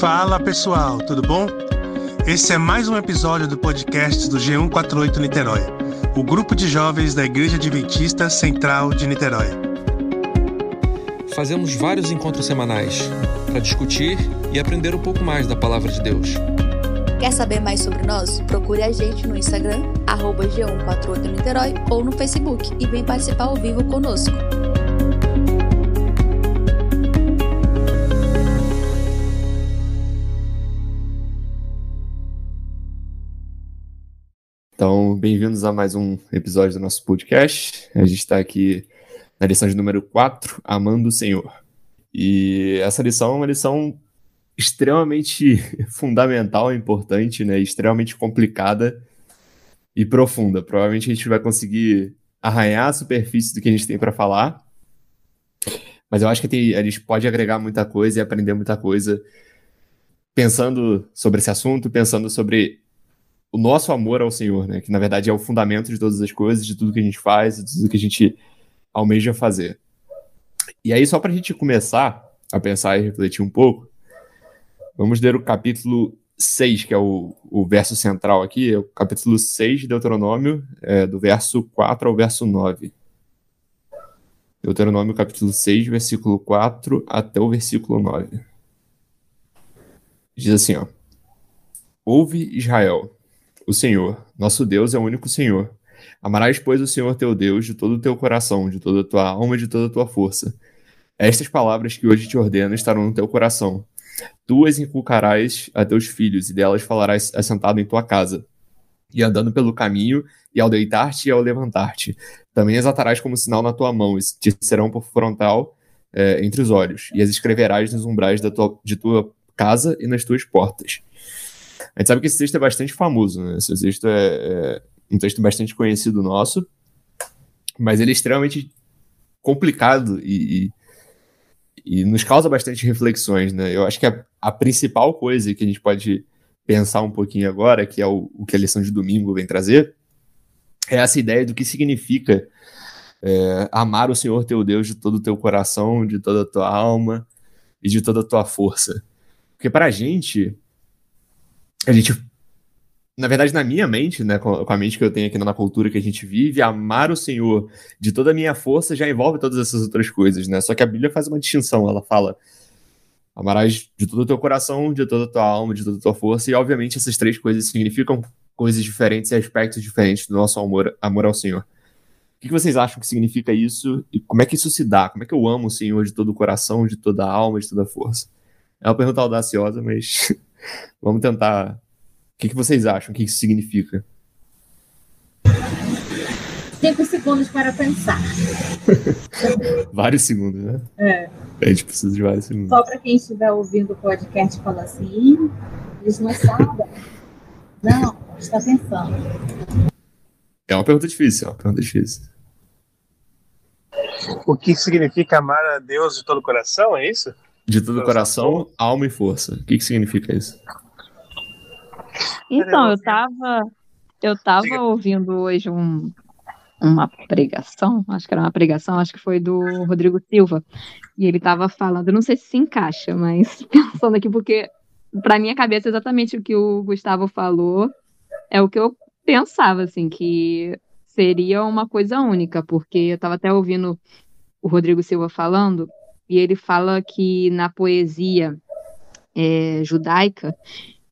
Fala pessoal, tudo bom? Esse é mais um episódio do podcast do G148 Niterói, o grupo de jovens da Igreja Adventista Central de Niterói. Fazemos vários encontros semanais para discutir e aprender um pouco mais da palavra de Deus. Quer saber mais sobre nós? Procure a gente no Instagram, arroba G148 Niterói ou no Facebook e vem participar ao vivo conosco. Então, bem-vindos a mais um episódio do nosso podcast. A gente está aqui na lição de número 4, Amando o Senhor. E essa lição é uma lição extremamente fundamental, importante, né? extremamente complicada e profunda. Provavelmente a gente vai conseguir arranhar a superfície do que a gente tem para falar, mas eu acho que tem, a gente pode agregar muita coisa e aprender muita coisa pensando sobre esse assunto, pensando sobre o nosso amor ao Senhor, né? Que na verdade é o fundamento de todas as coisas, de tudo que a gente faz, de tudo que a gente almeja fazer. E aí, só para a gente começar a pensar e refletir um pouco, vamos ler o capítulo 6, que é o, o verso central aqui, é o capítulo 6 de Deuteronômio, é, do verso 4 ao verso 9. Deuteronômio, capítulo 6, versículo 4 até o versículo 9. Diz assim, ó. Ouve, Israel, o Senhor, nosso Deus, é o único Senhor. Amarás, pois, o Senhor teu Deus de todo o teu coração, de toda a tua alma e de toda a tua força. Estas palavras que hoje te ordeno estarão no teu coração. Tu as inculcarás a teus filhos, e delas falarás assentado em tua casa, e andando pelo caminho, e ao deitar-te e ao levantar-te. Também as atarás como sinal na tua mão, e te serão por frontal é, entre os olhos, e as escreverás nos umbrais da tua, de tua casa e nas tuas portas. A gente sabe que esse texto é bastante famoso, né? Esse texto é, é um texto bastante conhecido nosso, mas ele é extremamente complicado e, e, e, nos causa bastante reflexões, né? Eu acho que a, a, principal coisa que a gente pode pensar um pouquinho agora, que é o, o que a lição de domingo vem trazer, é essa ideia do que significa é, amar o Senhor teu Deus de todo o teu coração, de toda a tua alma e de toda a tua força. Porque para a gente, a gente na verdade, na minha mente, né, com a mente que eu tenho aqui na cultura que a gente vive, amar o Senhor de toda a minha força já envolve todas essas outras coisas, né? Só que a Bíblia faz uma distinção, ela fala: amarás de todo o teu coração, de toda a tua alma, de toda a tua força, e obviamente essas três coisas significam coisas diferentes e aspectos diferentes do nosso amor, amor ao Senhor. O que vocês acham que significa isso e como é que isso se dá? Como é que eu amo o Senhor de todo o coração, de toda a alma, de toda a força? É uma pergunta audaciosa, mas vamos tentar o que, que vocês acham? O que isso significa? Cinco segundos para pensar. vários segundos, né? É. A gente precisa de vários segundos. Só para quem estiver ouvindo o podcast falar assim, eles não sabem. Não, está pensando. É uma pergunta difícil, é uma pergunta difícil. O que significa amar a Deus de todo o coração, é isso? De todo o coração, alma e força. O que, que significa isso? Então, eu tava, eu tava ouvindo hoje um, uma pregação, acho que era uma pregação, acho que foi do Rodrigo Silva, e ele tava falando, não sei se se encaixa, mas pensando aqui, porque para minha cabeça exatamente o que o Gustavo falou é o que eu pensava, assim, que seria uma coisa única, porque eu tava até ouvindo o Rodrigo Silva falando, e ele fala que na poesia é, judaica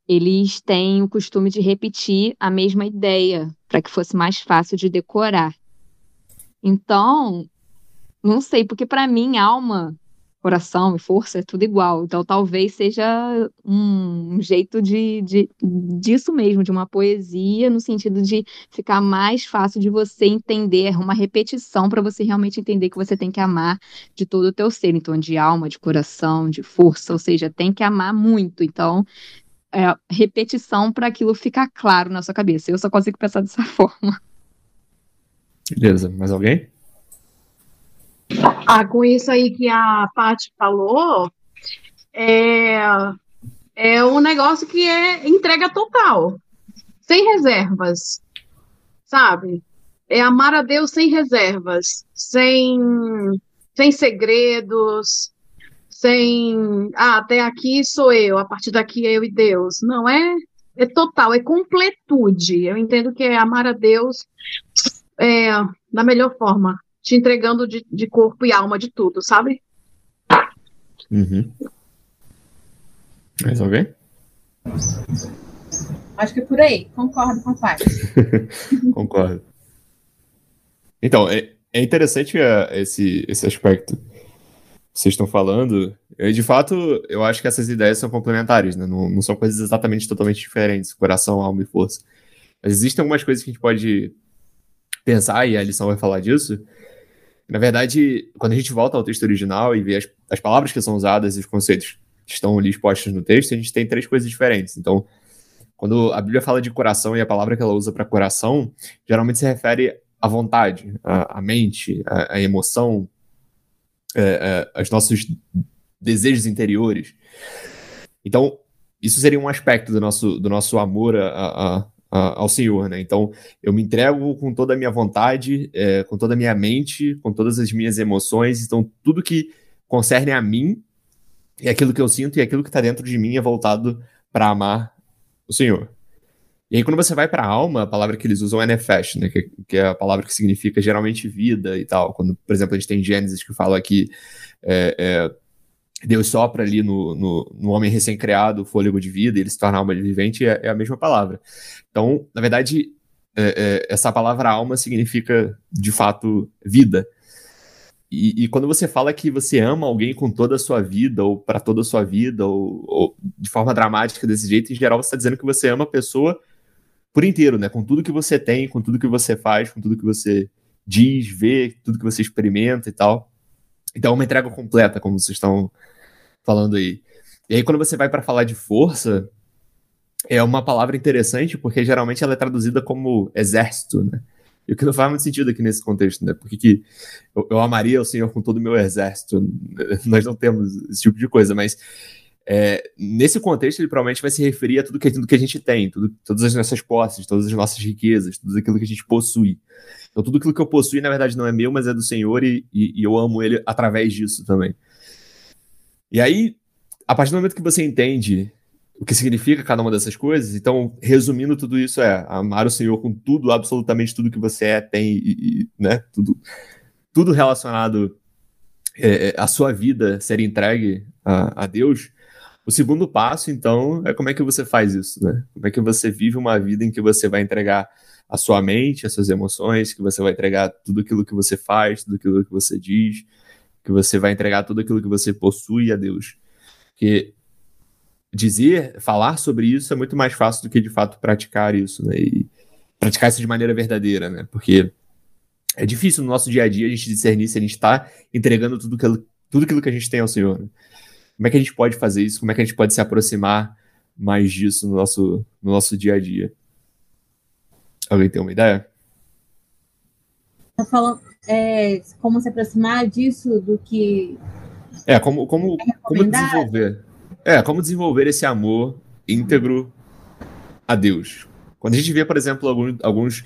eles têm o costume de repetir a mesma ideia para que fosse mais fácil de decorar. Então, não sei, porque para mim alma, coração e força é tudo igual. Então, talvez seja um, jeito de, de disso mesmo, de uma poesia, no sentido de ficar mais fácil de você entender, uma repetição para você realmente entender que você tem que amar de todo o teu ser. Então, de alma, de coração, de força, ou seja, tem que amar muito. Então, é, repetição para aquilo ficar claro na sua cabeça. Eu só consigo pensar dessa forma. Beleza, mais alguém? Ah, com isso aí que a Paty falou, é, é um negócio que é entrega total, sem reservas, sabe? É amar a Deus sem reservas, sem, sem segredos, sem, ah, até aqui sou eu, a partir daqui é eu e Deus. Não, é, é total, é completude. Eu entendo que é amar a Deus é, da melhor forma, te entregando de, de corpo e alma de tudo, sabe? Uhum. Mais alguém? Acho que é por aí. Concordo com o pai. Concordo. Então, é, é interessante uh, esse, esse aspecto que vocês estão falando. E, de fato, eu acho que essas ideias são complementares, né? não, não são coisas exatamente totalmente diferentes, coração, alma e força. Mas existem algumas coisas que a gente pode pensar, e a lição vai falar disso. Na verdade, quando a gente volta ao texto original e vê as, as palavras que são usadas e os conceitos que estão ali expostos no texto, a gente tem três coisas diferentes. Então, quando a Bíblia fala de coração e a palavra que ela usa para coração, geralmente se refere à vontade, à, à mente, à, à emoção, é, é, aos nossos desejos interiores. Então, isso seria um aspecto do nosso, do nosso amor a, a, ao Senhor, né? Então, eu me entrego com toda a minha vontade, é, com toda a minha mente, com todas as minhas emoções. Então, tudo que concerne a mim e aquilo que eu sinto e aquilo que está dentro de mim é voltado para amar o Senhor. E aí, quando você vai para a alma, a palavra que eles usam é nefesh, né? Que, que, é a palavra que significa geralmente vida e tal. Quando, por exemplo, a gente tem Gênesis que fala que é, é, Deus sopra ali no, no, no homem recém-criado fôlego de vida ele se torna alma vivente, é, é a mesma palavra. Então, na verdade, é, é, essa palavra alma significa, de fato, vida. E, e, quando você fala que você ama alguém com toda a sua vida, ou para toda a sua vida, ou, ou, de forma dramática desse jeito, em geral você está dizendo que você ama a pessoa por inteiro, né? Com tudo que você tem, com tudo que você faz, com tudo que você diz, vê, tudo que você experimenta e tal. Então, é uma entrega completa, como vocês estão falando aí. E aí, quando você vai para falar de força, é uma palavra interessante, porque geralmente ela é traduzida como exército, né? E o que não faz muito sentido aqui nesse contexto, né? Porque que eu, eu amaria o Senhor com todo o meu exército. Nós não temos esse tipo de coisa, mas é, nesse contexto ele provavelmente vai se referir a tudo que, tudo que a gente tem, tudo, todas as nossas posses, todas as nossas riquezas, tudo aquilo que a gente possui. Então tudo aquilo que eu possuo, na verdade, não é meu, mas é do Senhor e, e, e eu amo Ele através disso também. E aí, a partir do momento que você entende o que significa cada uma dessas coisas. Então, resumindo tudo isso, é amar o Senhor com tudo, absolutamente tudo que você é, tem, e, e né, tudo, tudo relacionado é, é, à sua vida ser entregue a, a, Deus. O segundo passo, então, é como é que você faz isso, né? Como é que você vive uma vida em que você vai entregar a sua mente, as suas emoções, que você vai entregar tudo aquilo que você faz, tudo aquilo que você diz, que você vai entregar tudo aquilo que você possui a Deus. Porque dizer, falar sobre isso é muito mais fácil do que de fato praticar isso, né? E praticar isso de maneira verdadeira, né? Porque é difícil no nosso dia a dia a gente discernir se a gente está entregando tudo tudo aquilo que a gente tem ao Senhor. Né? Como é que a gente pode fazer isso? Como é que a gente pode se aproximar mais disso no nosso, no nosso dia a dia? Alguém tem uma ideia? Tá falando é, como se aproximar disso do que. É, como, como, é como desenvolver. É, como desenvolver esse amor íntegro a Deus. Quando a gente vê, por exemplo, alguns, alguns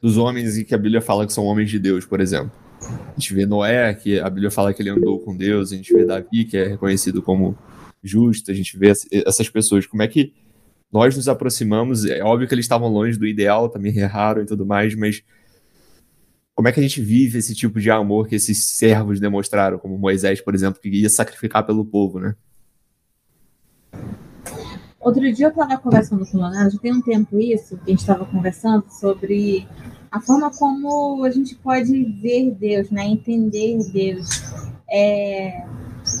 dos homens em que a Bíblia fala que são homens de Deus, por exemplo. A gente vê Noé, que a Bíblia fala que ele andou com Deus, a gente vê Davi, que é reconhecido como justo, a gente vê essas pessoas. Como é que nós nos aproximamos? É óbvio que eles estavam longe do ideal, também erraram e tudo mais, mas como é que a gente vive esse tipo de amor que esses servos demonstraram, como Moisés, por exemplo, que ia sacrificar pelo povo, né? Outro dia eu estava conversando com o Leonardo, tem um tempo isso, que a gente estava conversando sobre a forma como a gente pode ver Deus, né? entender Deus. É,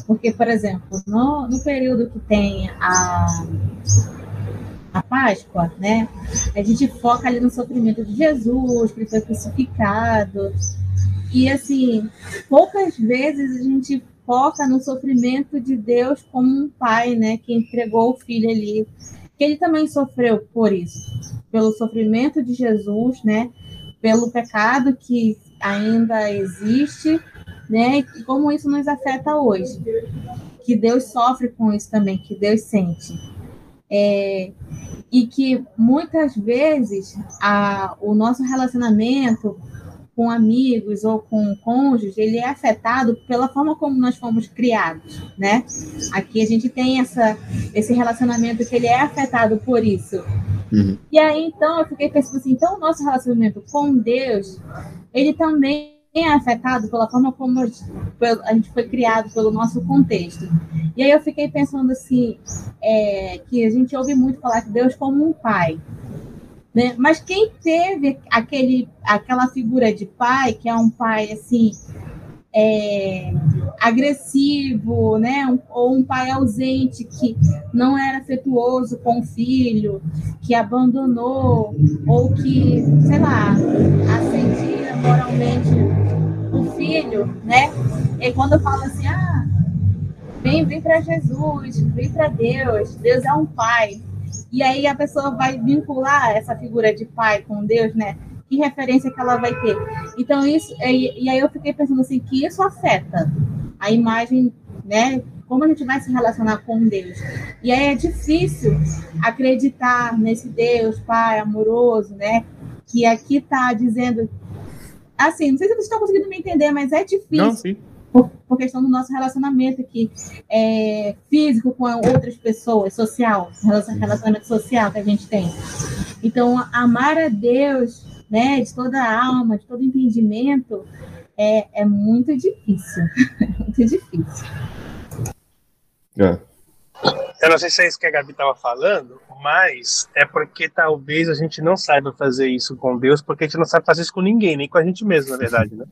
porque, por exemplo, no, no período que tem a, a Páscoa, né? A gente foca ali no sofrimento de Jesus, que ele foi crucificado. E assim, poucas vezes a gente foca no sofrimento de Deus como um pai, né, que entregou o filho ali, que ele também sofreu por isso, pelo sofrimento de Jesus, né, pelo pecado que ainda existe, né, e como isso nos afeta hoje, que Deus sofre com isso também, que Deus sente. É, e que muitas vezes a, o nosso relacionamento com amigos ou com cônjuges, ele é afetado pela forma como nós fomos criados, né? Aqui a gente tem essa, esse relacionamento que ele é afetado por isso. Uhum. E aí, então, eu fiquei pensando assim, então o nosso relacionamento com Deus, ele também é afetado pela forma como a gente foi criado pelo nosso contexto. E aí eu fiquei pensando assim, é, que a gente ouve muito falar de Deus como um pai, né? Mas quem teve aquele, aquela figura de pai, que é um pai assim é, agressivo, né? Um, ou um pai ausente que não era afetuoso com o filho, que abandonou, ou que, sei lá, ascendia moralmente o filho, né? E quando fala assim, ah, vem, vem para Jesus, vem para Deus, Deus é um pai. E aí a pessoa vai vincular essa figura de pai com Deus, né? Que referência que ela vai ter? Então, isso, e, e aí eu fiquei pensando assim, que isso afeta a imagem, né? Como a gente vai se relacionar com Deus. E aí é difícil acreditar nesse Deus, Pai amoroso, né? Que aqui está dizendo. Assim, não sei se vocês estão conseguindo me entender, mas é difícil. Não, sim por, por questão do nosso relacionamento aqui é, físico com outras pessoas, social, relacionamento social que a gente tem. Então, amar a Deus, né, de toda a alma, de todo entendimento, é, é muito difícil. muito difícil. É. Eu não sei se é isso que a Gabi estava falando, mas é porque talvez a gente não saiba fazer isso com Deus, porque a gente não sabe fazer isso com ninguém, nem com a gente mesmo, na verdade, né?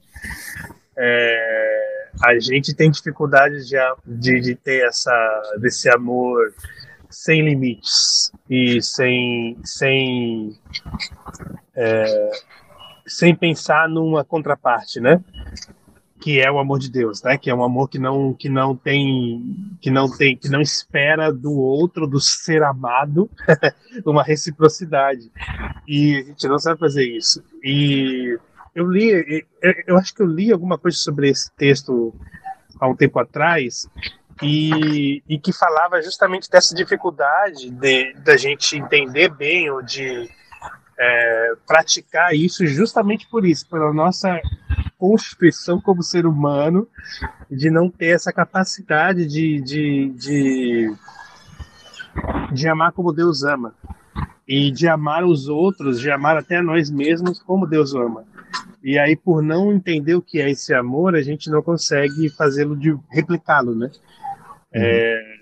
É, a gente tem dificuldade de, de, de ter essa, desse amor sem limites e sem, sem, é, sem pensar numa contraparte, né? Que é o amor de Deus, né? Que é um amor que não que não tem que não tem que não espera do outro, do ser amado, uma reciprocidade. E a gente não sabe fazer isso. E eu li, eu acho que eu li alguma coisa sobre esse texto há um tempo atrás e, e que falava justamente dessa dificuldade de da gente entender bem ou de é, praticar isso justamente por isso, pela nossa constituição como ser humano, de não ter essa capacidade de, de, de, de amar como Deus ama e de amar os outros, de amar até nós mesmos como Deus ama. E aí, por não entender o que é esse amor, a gente não consegue fazê-lo de replicá-lo, né? Uhum. É,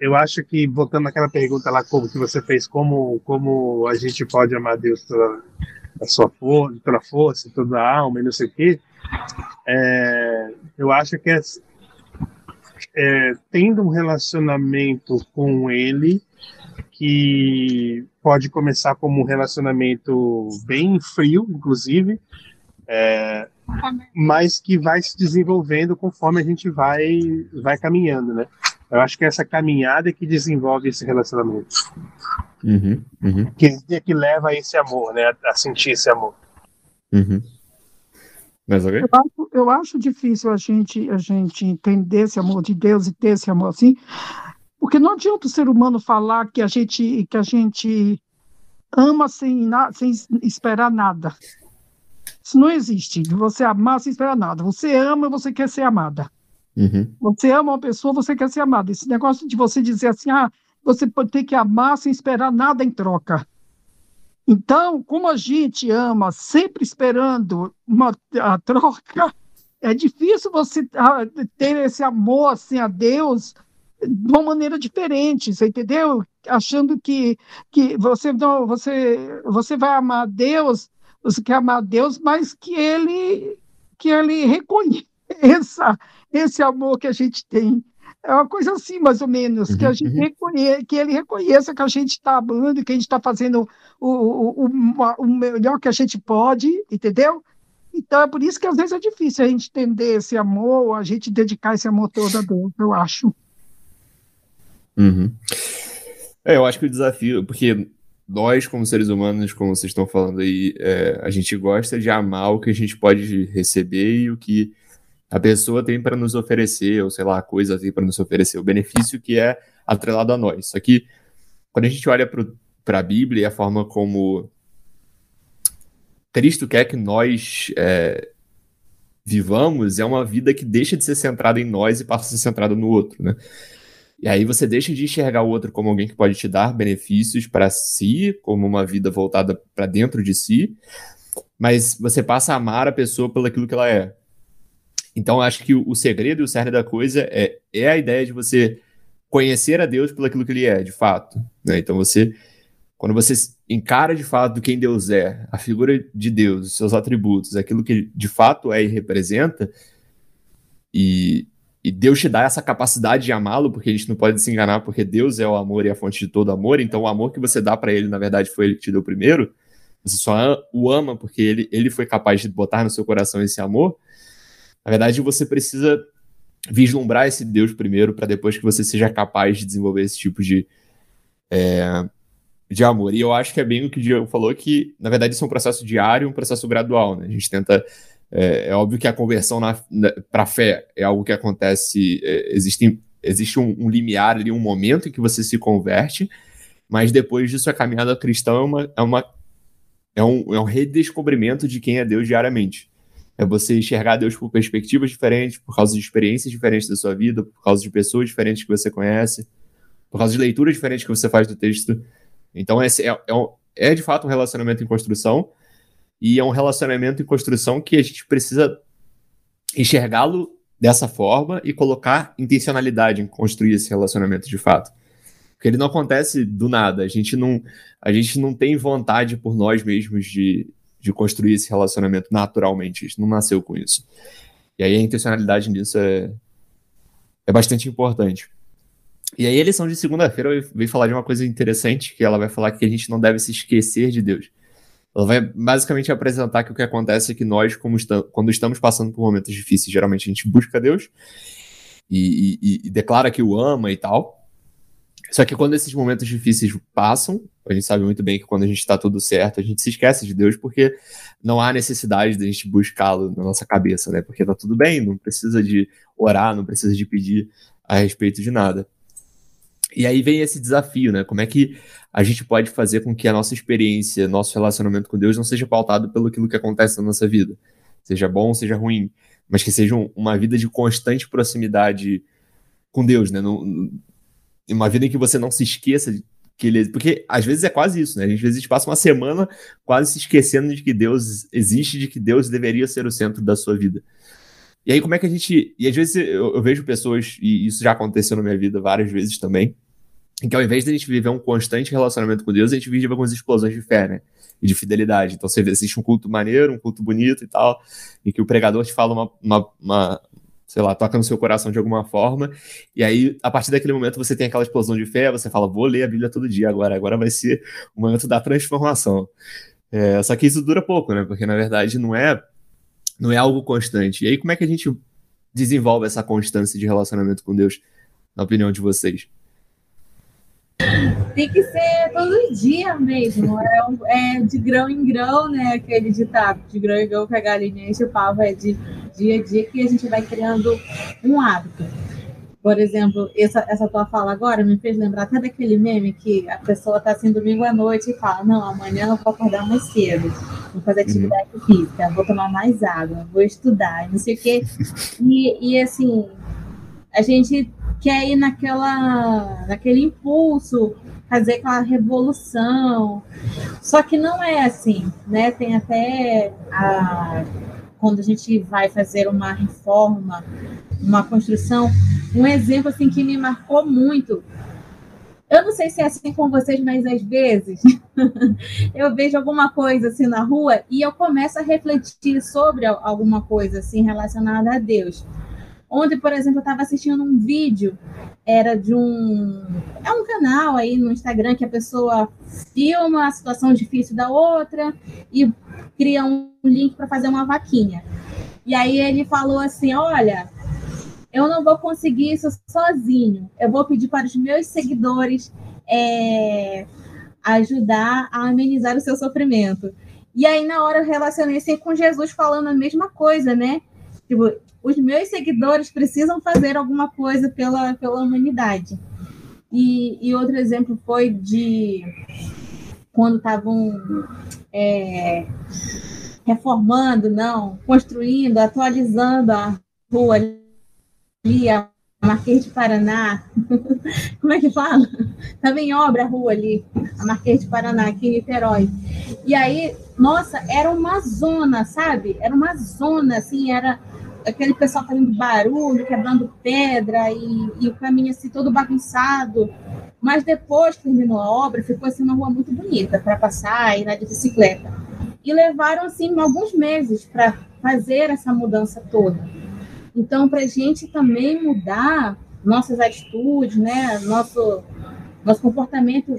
eu acho que, voltando àquela pergunta lá como, que você fez, como, como a gente pode amar Deus pela a sua força, pela força, toda a alma e não sei o quê, é, eu acho que é, é, tendo um relacionamento com Ele, que pode começar como um relacionamento bem frio, inclusive, é, mas que vai se desenvolvendo conforme a gente vai, vai caminhando, né? Eu acho que é essa caminhada é que desenvolve esse relacionamento. Uhum, uhum. Que, que leva a esse amor, né? A sentir esse amor. Uhum. Mas eu, acho, eu acho difícil a gente, a gente entender esse amor de Deus e ter esse amor assim, porque não adianta o ser humano falar que a gente, que a gente ama sem, sem esperar nada. Isso não existe. Você amar sem esperar nada. Você ama, você quer ser amada. Uhum. Você ama uma pessoa, você quer ser amada. Esse negócio de você dizer assim, ah, você pode ter que amar sem esperar nada em troca. Então, como a gente ama sempre esperando uma a troca, é difícil você ah, ter esse amor assim a Deus de uma maneira diferente, você entendeu? Achando que, que você, não, você, você vai amar Deus, você quer amar Deus, mas que ele, que ele reconheça esse amor que a gente tem. É uma coisa assim, mais ou menos, que, a uhum, gente uhum. reconheça, que ele reconheça que a gente está amando, que a gente está fazendo o, o, o, o melhor que a gente pode, entendeu? Então é por isso que às vezes é difícil a gente entender esse amor, a gente dedicar esse amor todo a Deus, eu acho. Uhum. É, eu acho que o desafio, porque nós, como seres humanos, como vocês estão falando aí, é, a gente gosta de amar o que a gente pode receber e o que a pessoa tem para nos oferecer, ou sei lá, a coisa tem para nos oferecer, o benefício que é atrelado a nós. Só que quando a gente olha para a Bíblia e a forma como Cristo quer que nós é, vivamos é uma vida que deixa de ser centrada em nós e passa a ser centrada no outro, né? E aí você deixa de enxergar o outro como alguém que pode te dar benefícios para si, como uma vida voltada para dentro de si, mas você passa a amar a pessoa pelo aquilo que ela é. Então acho que o segredo e o cerne da coisa é, é a ideia de você conhecer a Deus pelo aquilo que ele é, de fato. Né? Então você quando você encara de fato quem Deus é, a figura de Deus, os seus atributos, aquilo que de fato é e representa, e, e Deus te dá essa capacidade de amá-lo, porque a gente não pode se enganar, porque Deus é o amor e a fonte de todo amor, então o amor que você dá para ele, na verdade, foi ele que te deu primeiro, você só o ama porque ele, ele foi capaz de botar no seu coração esse amor, na verdade você precisa vislumbrar esse Deus primeiro, para depois que você seja capaz de desenvolver esse tipo de. É, de amor. E eu acho que é bem o que o Diego falou, que na verdade isso é um processo diário, um processo gradual. Né? A gente tenta. É, é óbvio que a conversão para fé é algo que acontece. É, existe existe um, um, limiar ali, um momento em que você se converte, mas depois disso a caminhada cristã é, uma, é, uma, é, um, é um redescobrimento de quem é Deus diariamente. É você enxergar Deus por perspectivas diferentes, por causa de experiências diferentes da sua vida, por causa de pessoas diferentes que você conhece, por causa de leituras diferentes que você faz do texto. Então, é, é, é de fato um relacionamento em construção, e é um relacionamento em construção que a gente precisa enxergá-lo dessa forma e colocar intencionalidade em construir esse relacionamento de fato. Porque ele não acontece do nada, a gente não, a gente não tem vontade por nós mesmos de, de construir esse relacionamento naturalmente, a gente não nasceu com isso. E aí a intencionalidade nisso é, é bastante importante. E aí a lição de segunda-feira veio falar de uma coisa interessante, que ela vai falar que a gente não deve se esquecer de Deus. Ela vai basicamente apresentar que o que acontece é que nós, quando estamos passando por momentos difíceis, geralmente a gente busca Deus e, e, e declara que o ama e tal. Só que quando esses momentos difíceis passam, a gente sabe muito bem que quando a gente está tudo certo, a gente se esquece de Deus porque não há necessidade de a gente buscá-lo na nossa cabeça, né? Porque tá tudo bem, não precisa de orar, não precisa de pedir a respeito de nada. E aí vem esse desafio, né? Como é que a gente pode fazer com que a nossa experiência, nosso relacionamento com Deus não seja pautado pelo aquilo que acontece na nossa vida, seja bom, seja ruim, mas que seja uma vida de constante proximidade com Deus, né? uma vida em que você não se esqueça que ele, porque às vezes é quase isso, né? Às vezes passa uma semana quase se esquecendo de que Deus existe, de que Deus deveria ser o centro da sua vida. E aí, como é que a gente. E às vezes eu, eu vejo pessoas, e isso já aconteceu na minha vida várias vezes também, em que ao invés de a gente viver um constante relacionamento com Deus, a gente vive algumas explosões de fé, né? E de fidelidade. Então você vê, existe um culto maneiro, um culto bonito e tal, em que o pregador te fala uma, uma, uma sei lá, toca no seu coração de alguma forma, e aí, a partir daquele momento, você tem aquela explosão de fé, você fala, vou ler a Bíblia todo dia agora, agora vai ser o momento da transformação. É, só que isso dura pouco, né? Porque, na verdade, não é, não é algo constante. E aí, como é que a gente desenvolve essa constância de relacionamento com Deus, na opinião de vocês? Tem que ser todo dia mesmo. É, um, é, de grão em grão, né? Aquele ditado, de grão em grão que a galinha enche o pavo, é de dia a dia que a gente vai criando um hábito. Por exemplo, essa, essa tua fala agora me fez lembrar até daquele meme que a pessoa tá assim domingo à noite e fala: Não, amanhã eu vou acordar mais cedo, vou fazer uhum. atividade uhum. física, vou tomar mais água, vou estudar, não sei o quê. E, e assim, a gente quer ir naquela, naquele impulso, fazer aquela revolução. Só que não é assim, né? Tem até a, quando a gente vai fazer uma reforma, uma construção, um exemplo assim que me marcou muito. Eu não sei se é assim com vocês, mas às vezes eu vejo alguma coisa assim na rua e eu começo a refletir sobre alguma coisa assim relacionada a Deus. Ontem, por exemplo, eu estava assistindo um vídeo, era de um. É um canal aí no Instagram que a pessoa filma a situação difícil da outra e cria um link para fazer uma vaquinha. E aí ele falou assim: olha, eu não vou conseguir isso sozinho. Eu vou pedir para os meus seguidores é, ajudar a amenizar o seu sofrimento. E aí, na hora, eu relacionei assim com Jesus falando a mesma coisa, né? Tipo, os meus seguidores precisam fazer alguma coisa pela, pela humanidade. E, e outro exemplo foi de quando estavam é, reformando, não, construindo, atualizando a rua ali, a Marquês de Paraná. Como é que fala? Estava em obra a rua ali, a Marquês de Paraná, aqui em Niterói. E aí, nossa, era uma zona, sabe? Era uma zona, assim, era aquele pessoal fazendo barulho, quebrando pedra e, e o caminho assim todo bagunçado. Mas depois terminou a obra, ficou assim uma rua muito bonita para passar e ir de bicicleta. E levaram assim alguns meses para fazer essa mudança toda. Então, para a gente também mudar nossas atitudes, né, nosso nosso comportamento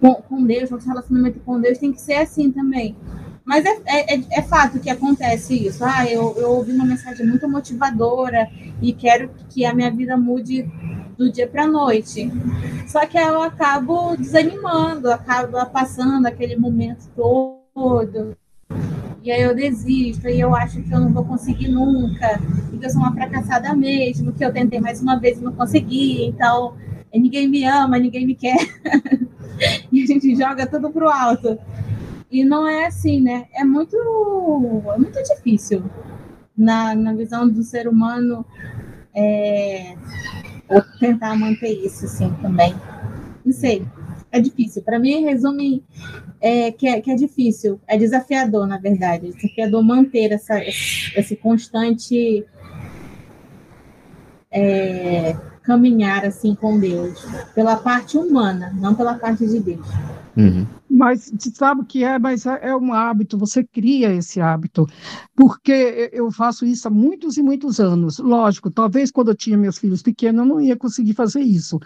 com, com Deus, nosso relacionamento com Deus tem que ser assim também. Mas é, é, é, é, fato que acontece isso. Ah, eu, eu ouvi uma mensagem muito motivadora e quero que a minha vida mude do dia para a noite. Só que eu acabo desanimando, acabo passando aquele momento todo. E aí eu desisto, e eu acho que eu não vou conseguir nunca, e que eu sou uma fracassada mesmo, que eu tentei mais uma vez e não consegui, então ninguém me ama, ninguém me quer. e a gente joga tudo pro alto. E não é assim, né? É muito, é muito difícil na, na visão do ser humano é, tentar manter isso assim também. Não sei, é difícil. Para mim, resume é, que, é, que é difícil, é desafiador, na verdade. É desafiador manter essa, esse constante é, caminhar assim com Deus, pela parte humana, não pela parte de Deus. Uhum. Mas sabe o que é? Mas é, é um hábito, você cria esse hábito. Porque eu faço isso há muitos e muitos anos. Lógico, talvez quando eu tinha meus filhos pequenos eu não ia conseguir fazer isso.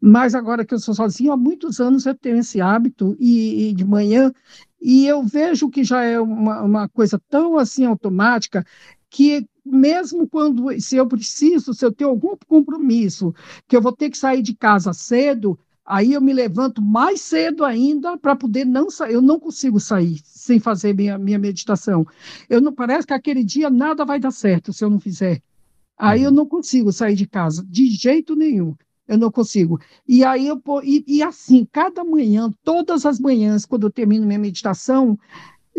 Mas agora que eu sou sozinho, há muitos anos eu tenho esse hábito e, e de manhã e eu vejo que já é uma, uma coisa tão assim automática que mesmo quando, se eu preciso, se eu tenho algum compromisso, que eu vou ter que sair de casa cedo, Aí eu me levanto mais cedo ainda para poder não sair. Eu não consigo sair sem fazer minha, minha meditação. Eu não parece que aquele dia nada vai dar certo se eu não fizer. Aí eu uhum. não consigo sair de casa de jeito nenhum. Eu não consigo. E aí eu e, e assim, cada manhã, todas as manhãs, quando eu termino minha meditação,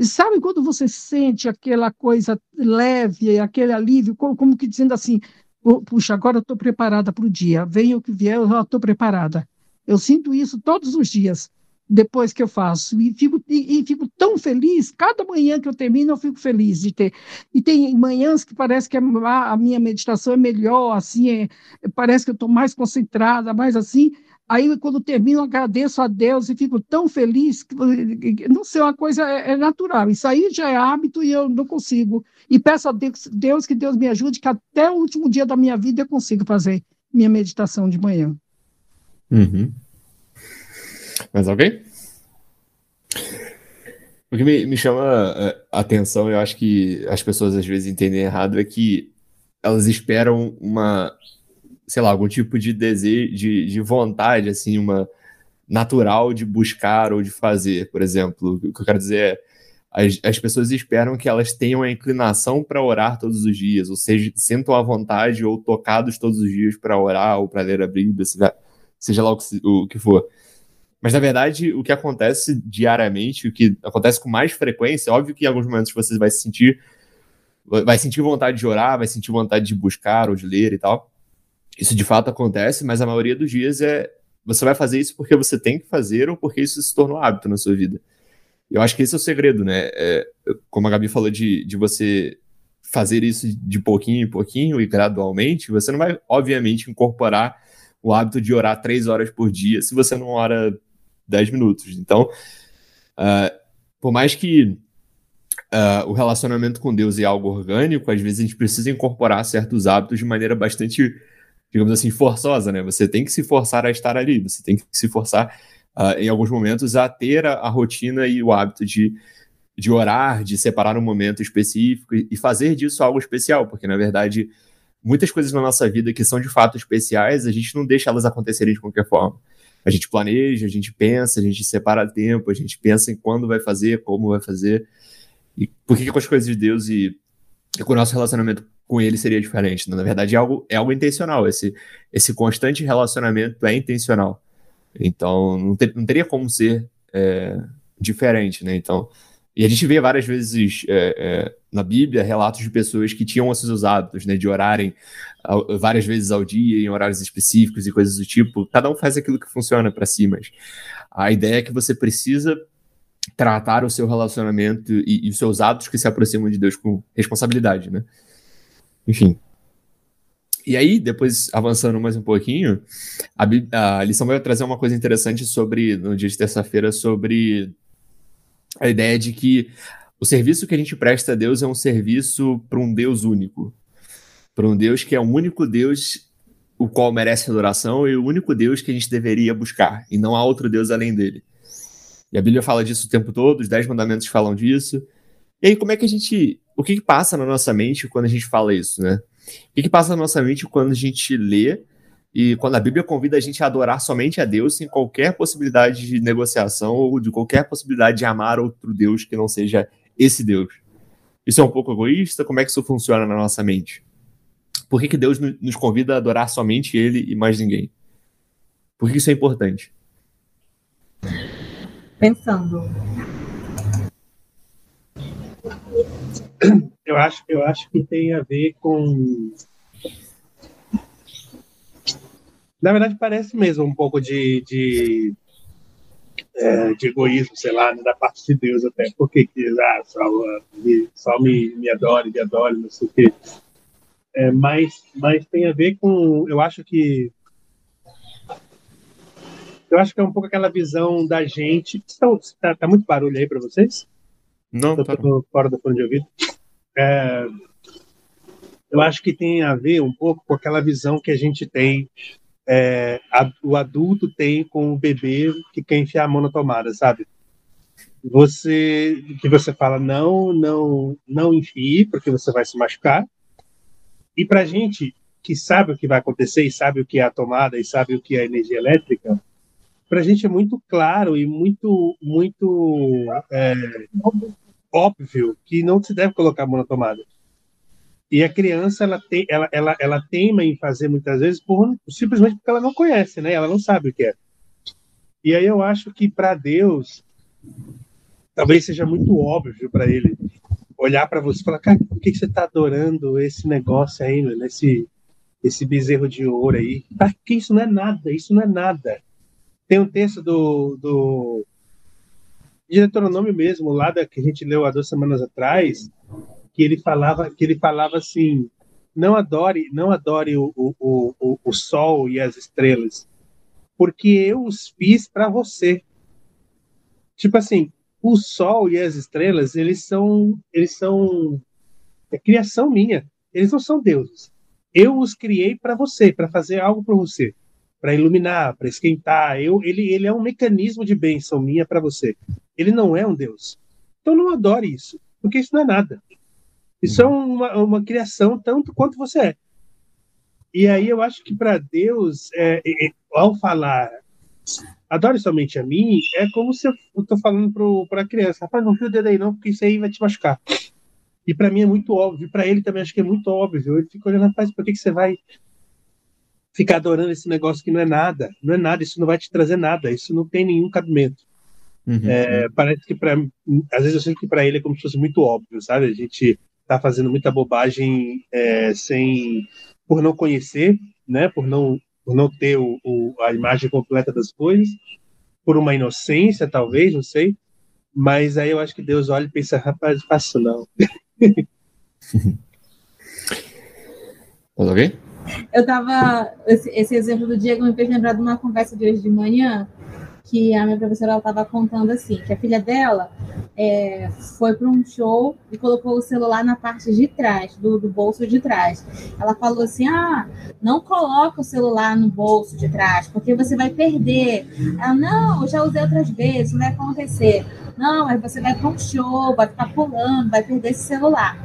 sabe quando você sente aquela coisa leve, aquele alívio, como, como que dizendo assim, puxa, agora eu estou preparada para o dia. Venha o que vier, eu já estou preparada. Eu sinto isso todos os dias depois que eu faço e fico, e, e, fico tão feliz. Cada manhã que eu termino, eu fico feliz de ter. E tem manhãs que parece que a, a minha meditação é melhor, assim, é, parece que eu estou mais concentrada, mais assim. Aí, quando termino, agradeço a Deus e fico tão feliz. Que, não sei, uma coisa é, é, natural. Isso aí já é hábito e eu não consigo. E peço a Deus, Deus que Deus me ajude, que até o último dia da minha vida eu consiga fazer minha meditação de manhã. Uhum. Mais alguém? O que me, me chama é, a atenção, eu acho que as pessoas às vezes entendem errado, é que elas esperam uma, sei lá, algum tipo de desejo, de, de vontade, assim, uma natural de buscar ou de fazer, por exemplo. O que eu quero dizer é, as, as pessoas esperam que elas tenham a inclinação para orar todos os dias, ou seja, sentam à vontade ou tocados todos os dias para orar ou para ler a Bíblia, seja lá o que, o que for. Mas, na verdade, o que acontece diariamente, o que acontece com mais frequência, óbvio que em alguns momentos você vai se sentir vai sentir vontade de orar, vai sentir vontade de buscar ou de ler e tal. Isso de fato acontece, mas a maioria dos dias é você vai fazer isso porque você tem que fazer ou porque isso se tornou hábito na sua vida. Eu acho que esse é o segredo, né? É, como a Gabi falou de, de você fazer isso de pouquinho em pouquinho e gradualmente, você não vai, obviamente, incorporar o hábito de orar três horas por dia se você não ora dez minutos. Então, uh, por mais que uh, o relacionamento com Deus é algo orgânico, às vezes a gente precisa incorporar certos hábitos de maneira bastante, digamos assim, forçosa, né? Você tem que se forçar a estar ali, você tem que se forçar, uh, em alguns momentos, a ter a, a, rotina e o hábito de, de orar, de separar um momento específico e fazer disso algo especial, porque, na verdade, muitas coisas na nossa vida que são de fato especiais, a gente não deixa elas acontecerem de qualquer forma. A gente planeja, a gente pensa, a gente separa tempo, a gente pensa em quando vai fazer, como vai fazer. E por que, com as coisas de Deus e, e com o nosso relacionamento com ele seria diferente? Na verdade, é algo, é algo intencional. Esse, esse constante relacionamento é intencional. Então, não, ter, não teria como ser é, diferente, né? Então, E a gente vê várias vezes é, é, na Bíblia relatos de pessoas que tinham esses seus hábitos, né, de orarem várias vezes ao dia, em horários específicos e coisas do tipo. Cada um faz aquilo que funciona para si, mas a ideia é que você precisa tratar o seu relacionamento e, e os seus hábitos que se aproximam de Deus com responsabilidade, né? Enfim. E aí, depois, avançando mais um pouquinho, a, a lição vai trazer uma coisa interessante sobre, no dia de terça-feira, sobre a ideia de que o serviço que a gente presta a Deus é um serviço para um Deus único. Para um Deus que é o único Deus o qual merece adoração e o único Deus que a gente deveria buscar. E não há outro Deus além dele. E a Bíblia fala disso o tempo todo, os Dez Mandamentos falam disso. E aí, como é que a gente. O que, que passa na nossa mente quando a gente fala isso, né? O que, que passa na nossa mente quando a gente lê e quando a Bíblia convida a gente a adorar somente a Deus sem qualquer possibilidade de negociação ou de qualquer possibilidade de amar outro Deus que não seja esse Deus? Isso é um pouco egoísta? Como é que isso funciona na nossa mente? Por que, que Deus nos convida a adorar somente Ele e mais ninguém? Por que isso é importante? Pensando. Eu acho, eu acho que tem a ver com. Na verdade, parece mesmo um pouco de, de, é, de egoísmo, sei lá, né, da parte de Deus até. Porque que ah, só, só me, me adore, me adore, não sei o quê. É, mas, mas tem a ver com. Eu acho que eu acho que é um pouco aquela visão da gente. Está, tá, muito barulho aí para vocês? Não, Tô, tá fora do fone de ouvido. É, eu acho que tem a ver um pouco com aquela visão que a gente tem, é, a, o adulto tem com o bebê que quer enfiar a mão na tomada, sabe? Você, que você fala não, não, não enfie, porque você vai se machucar. E para gente que sabe o que vai acontecer e sabe o que é a tomada e sabe o que é a energia elétrica, para gente é muito claro e muito, muito é, óbvio que não se deve colocar a mão na tomada. E a criança, ela, tem, ela, ela, ela teima em fazer muitas vezes por, simplesmente porque ela não conhece, né? Ela não sabe o que é. E aí eu acho que para Deus, talvez seja muito óbvio para ele olhar para você e falar, cara, por que, que você está adorando esse negócio aí, mano? Esse, esse bezerro de ouro aí? Ah, que isso não é nada, isso não é nada. Tem um texto do, do Deuteronômio mesmo, lá da, que a gente leu há duas semanas atrás, que ele falava, que ele falava assim: não adore, não adore o, o, o, o sol e as estrelas, porque eu os fiz para você. Tipo assim, o sol e as estrelas, eles são, eles são é criação minha. Eles não são deuses. Eu os criei para você, para fazer algo para você para iluminar, para esquentar. Eu, ele, ele é um mecanismo de bênção minha para você. Ele não é um Deus. Então não adore isso, porque isso não é nada. Isso é uma, uma criação tanto quanto você é. E aí eu acho que para Deus, é, é, ao falar adore somente a mim, é como se eu estou falando para a criança, rapaz, não fio o dedo aí não, porque isso aí vai te machucar. E para mim é muito óbvio, para ele também acho que é muito óbvio. Ele fica olhando, rapaz, por que, que você vai ficar adorando esse negócio que não é nada. Não é nada, isso não vai te trazer nada, isso não tem nenhum cabimento. Uhum, é, parece que para às vezes eu sinto que para ele é como se fosse muito óbvio, sabe? A gente tá fazendo muita bobagem é, sem por não conhecer, né? Por não por não ter o, o, a imagem completa das coisas, por uma inocência talvez, não sei. Mas aí eu acho que Deus olha e pensa, rapaz, faço não. Tudo bem? Eu tava. Esse, esse, exemplo do Diego me fez lembrar de uma conversa de hoje de manhã, que a minha professora estava contando assim, que a filha dela é, foi para um show e colocou o celular na parte de trás, do, do, bolso de trás. Ela falou assim: ah, não coloca o celular no bolso de trás, porque você vai perder. Ela, não, já usei outras vezes, não vai acontecer. Não, mas você vai para um show, vai ficar pulando, vai perder esse celular.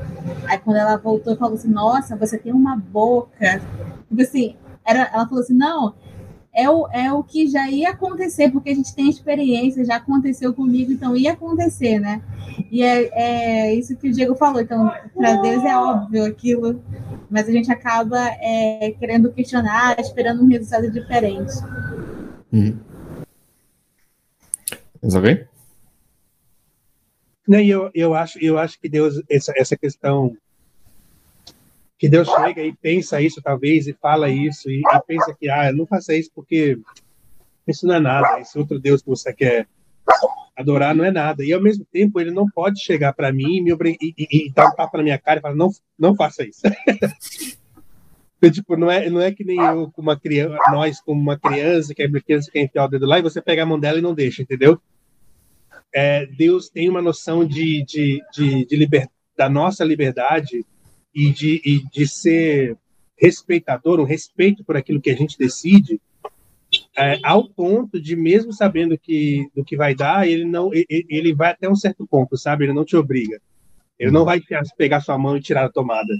Aí quando ela voltou, falou assim: Nossa, você tem uma boca. Tipo assim, era, ela falou assim: Não, é o, é o que já ia acontecer, porque a gente tem experiência, já aconteceu comigo, então ia acontecer, né? E é, é isso que o Diego falou. Então, para Deus é óbvio aquilo, mas a gente acaba é, querendo questionar, esperando um resultado diferente. Uhum. Mais alguém? Eu, eu, acho, eu acho que Deus, essa, essa questão, que Deus chega e pensa isso, talvez, e fala isso, e, e pensa que, ah, não faça isso porque isso não é nada, esse outro Deus que você quer adorar não é nada. E ao mesmo tempo, ele não pode chegar para mim e, me obrig... e, e, e dar um tapa na minha cara e falar, não, não faça isso. então, tipo, não é, não é que nem eu com uma criança, nós como uma criança, que é criança que quer enfiar o dedo lá e você pega a mão dela e não deixa, entendeu? É, Deus tem uma noção de, de, de, de liber... da nossa liberdade e de, e de ser respeitador, um respeito por aquilo que a gente decide, é, ao ponto de mesmo sabendo que do que vai dar, ele não ele, ele vai até um certo ponto, sabe? Ele não te obriga. Ele não vai pegar sua mão e tirar a tomada.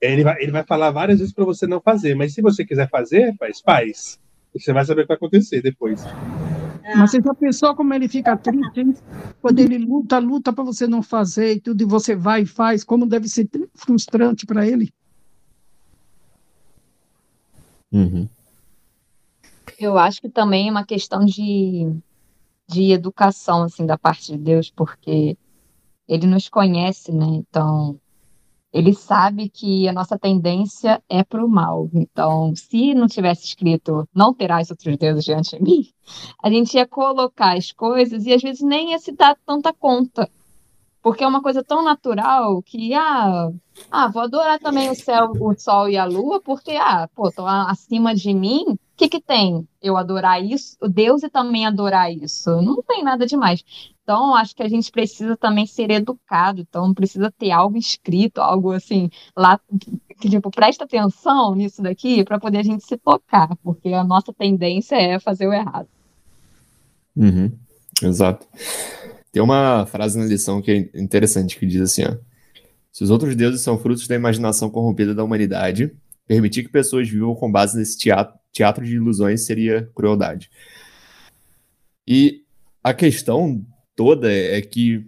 Ele vai, ele vai falar várias vezes para você não fazer, mas se você quiser fazer, faz, faz. Você vai saber o que vai acontecer depois. Mas você já pensou como ele fica triste, hein? Quando ele luta, luta para você não fazer e tudo, e você vai e faz, como deve ser frustrante para ele? Uhum. Eu acho que também é uma questão de, de educação, assim, da parte de Deus, porque ele nos conhece, né? Então, ele sabe que a nossa tendência é para o mal. Então, se não tivesse escrito não terás outros deuses diante de mim, a gente ia colocar as coisas e às vezes nem ia se dar tanta conta. Porque é uma coisa tão natural que, ah, ah vou adorar também o céu, o sol e a lua, porque, ah, pô, tô acima de mim, o que, que tem eu adorar isso, o Deus e também adorar isso? Não tem nada demais. Então, acho que a gente precisa também ser educado, então precisa ter algo escrito, algo assim, lá, que tipo, presta atenção nisso daqui para poder a gente se tocar, porque a nossa tendência é fazer o errado. Uhum, exato. Tem uma frase na lição que é interessante, que diz assim, ó, se os outros deuses são frutos da imaginação corrompida da humanidade, permitir que pessoas vivam com base nesse teatro teatro de ilusões seria crueldade. E a questão toda é que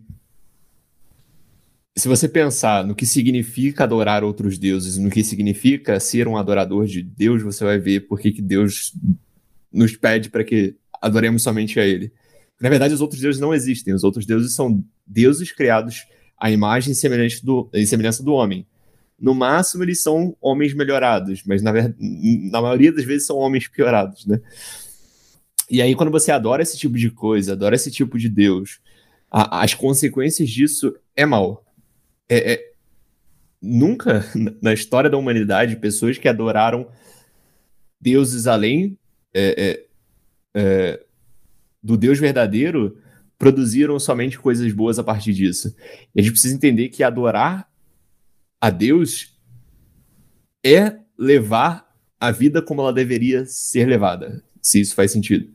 se você pensar no que significa adorar outros deuses, no que significa ser um adorador de Deus, você vai ver por que, Deus nos pede para que adoremos somente a Ele. Na verdade, os outros deuses não existem. Os outros deuses são deuses criados à imagem e semelhança do, e semelhança do homem. No máximo, eles são homens melhorados, mas na, na maioria das vezes são homens piorados, né? E aí, quando você adora esse tipo de coisa, adora esse tipo de Deus, a, as consequências disso é mal. É, é, nunca na história da humanidade, pessoas que adoraram deuses além é, é, é, do Deus verdadeiro produziram somente coisas boas a partir disso. E a gente precisa entender que adorar a Deus é levar a vida como ela deveria ser levada, se isso faz sentido.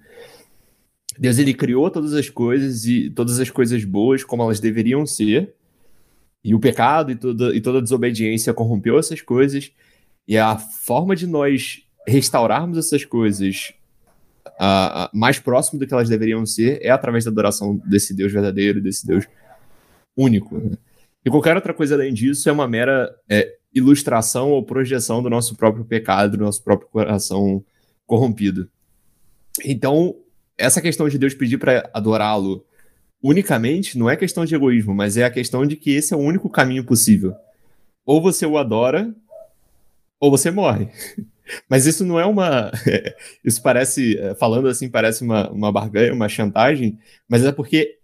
Deus ele criou todas as coisas e todas as coisas boas como elas deveriam ser. E o pecado e toda, e toda desobediência corrompeu essas coisas. E a forma de nós restaurarmos essas coisas mais próximo do que elas deveriam ser é através da adoração desse Deus verdadeiro, desse Deus único. Né? E qualquer outra coisa além disso é uma mera é, ilustração ou projeção do nosso próprio pecado, do nosso próprio coração corrompido. Então, essa questão de Deus pedir para adorá-lo unicamente não é questão de egoísmo, mas é a questão de que esse é o único caminho possível. Ou você o adora, ou você morre. Mas isso não é uma. Isso parece, falando assim, parece uma, uma barganha, uma chantagem, mas é porque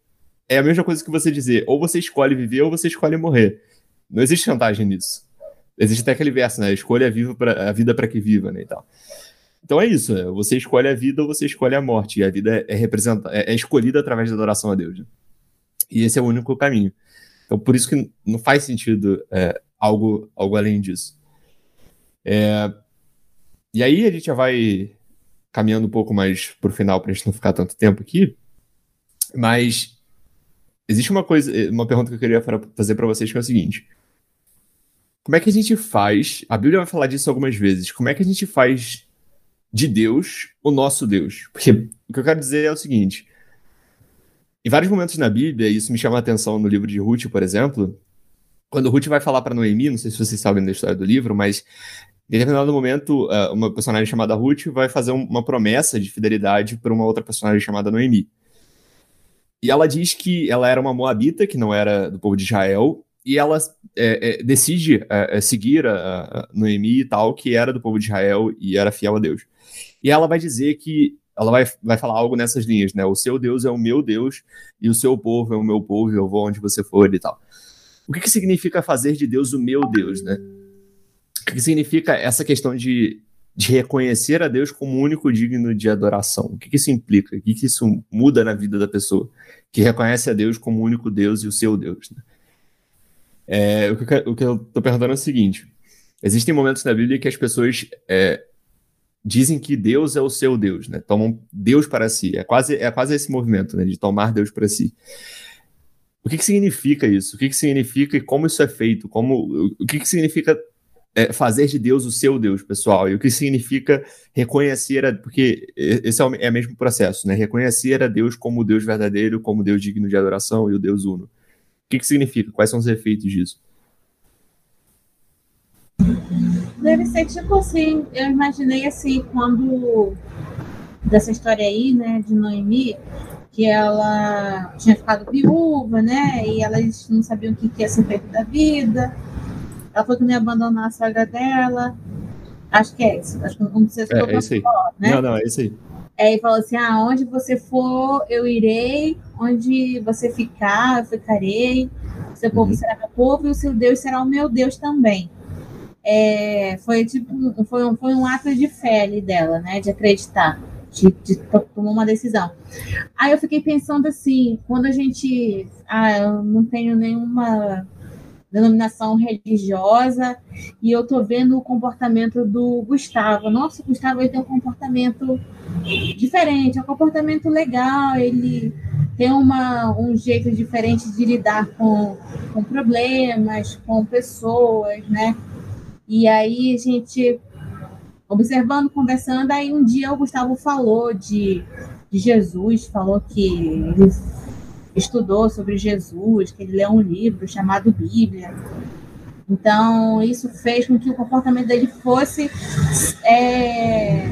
é a mesma coisa que você dizer, ou você escolhe viver ou você escolhe morrer. Não existe chantagem nisso. Existe até aquele verso, né? Escolha a, viva pra, a vida para que viva, né? E tal. Então é isso, né? você escolhe a vida ou você escolhe a morte. E a vida é, representa, é, é escolhida através da adoração a Deus. Né? E esse é o único caminho. Então por isso que não faz sentido é, algo, algo além disso. É, e aí a gente já vai caminhando um pouco mais para o final para a gente não ficar tanto tempo aqui. Mas Existe uma coisa, eh, uma pergunta que eu queria fazer para vocês que é o seguinte: Como é que a gente faz? A Bíblia vai falar disso algumas vezes. Como é que a gente faz de Deus o nosso Deus? Porque o que eu quero dizer é o seguinte: em vários momentos na Bíblia, e isso me chama a atenção no livro de Ruth, por exemplo, quando Ruth vai falar para Noemi, não sei se vocês sabem da história do livro, mas em determinado momento, eh, uma personagem chamada Ruth vai fazer uma promessa de fidelidade para uma outra personagem chamada Noemi. e ela diz que ela era uma moabita, que não era do povo de Israel, e ela é, é, decide é, seguir a, a Noemi e tal, que era do povo de Israel e era fiel a Deus. E ela vai dizer que ela vai, vai falar algo nessas linhas, né? O seu Deus é o meu Deus e o seu povo é o meu povo, eu vou onde você for e tal. O que, que significa fazer de Deus o meu Deus, né? O que, significa essa questão de, de reconhecer a Deus como único digno de adoração? O que, que isso implica? O que, que isso muda na vida da pessoa que reconhece a Deus como o único Deus e o seu Deus? Né? É, o, que, o que eu estou perguntando é o seguinte: existem momentos na Bíblia que as pessoas é, dizem que Deus é o seu Deus, né? Tomam Deus para si. É quase, é quase esse movimento, né? De tomar Deus para si. O que, que significa isso? O que, que significa e como isso é feito? Como, o que, que significa é, fazer de Deus o seu Deus, pessoal? E o que significa reconhecer a. Porque esse é o, é o mesmo processo, né? Reconhecer a Deus como o Deus verdadeiro, como Deus digno de adoração e o Deus uno. O que, que significa? Quais são os efeitos disso? Deve ser tipo assim, eu imaginei assim, quando dessa história aí, né, de Noemi, que ela tinha ficado viúva, né, e elas não sabiam o que, que ia ser feito da vida. Ela falou que não ia abandonar a sogra dela. Acho que é isso. Acho que não sei se é, é isso aí. Falar, né? Não, não, é isso aí. É, e falou assim: ah, onde você for, eu irei, onde você ficar, eu ficarei, seu povo uhum. será meu povo e o seu Deus será o meu Deus também. É, foi tipo foi um, foi um ato de fé ali dela, né? De acreditar, de, de tomar uma decisão. Aí eu fiquei pensando assim, quando a gente. Ah, eu não tenho nenhuma denominação religiosa, e eu tô vendo o comportamento do Gustavo. Nossa, o Gustavo ele tem um comportamento diferente, é um comportamento legal, ele tem uma, um jeito diferente de lidar com, com problemas, com pessoas, né? E aí a gente, observando, conversando, aí um dia o Gustavo falou de, de Jesus, falou que estudou sobre Jesus, que ele leu um livro chamado Bíblia. Então, isso fez com que o comportamento dele fosse é,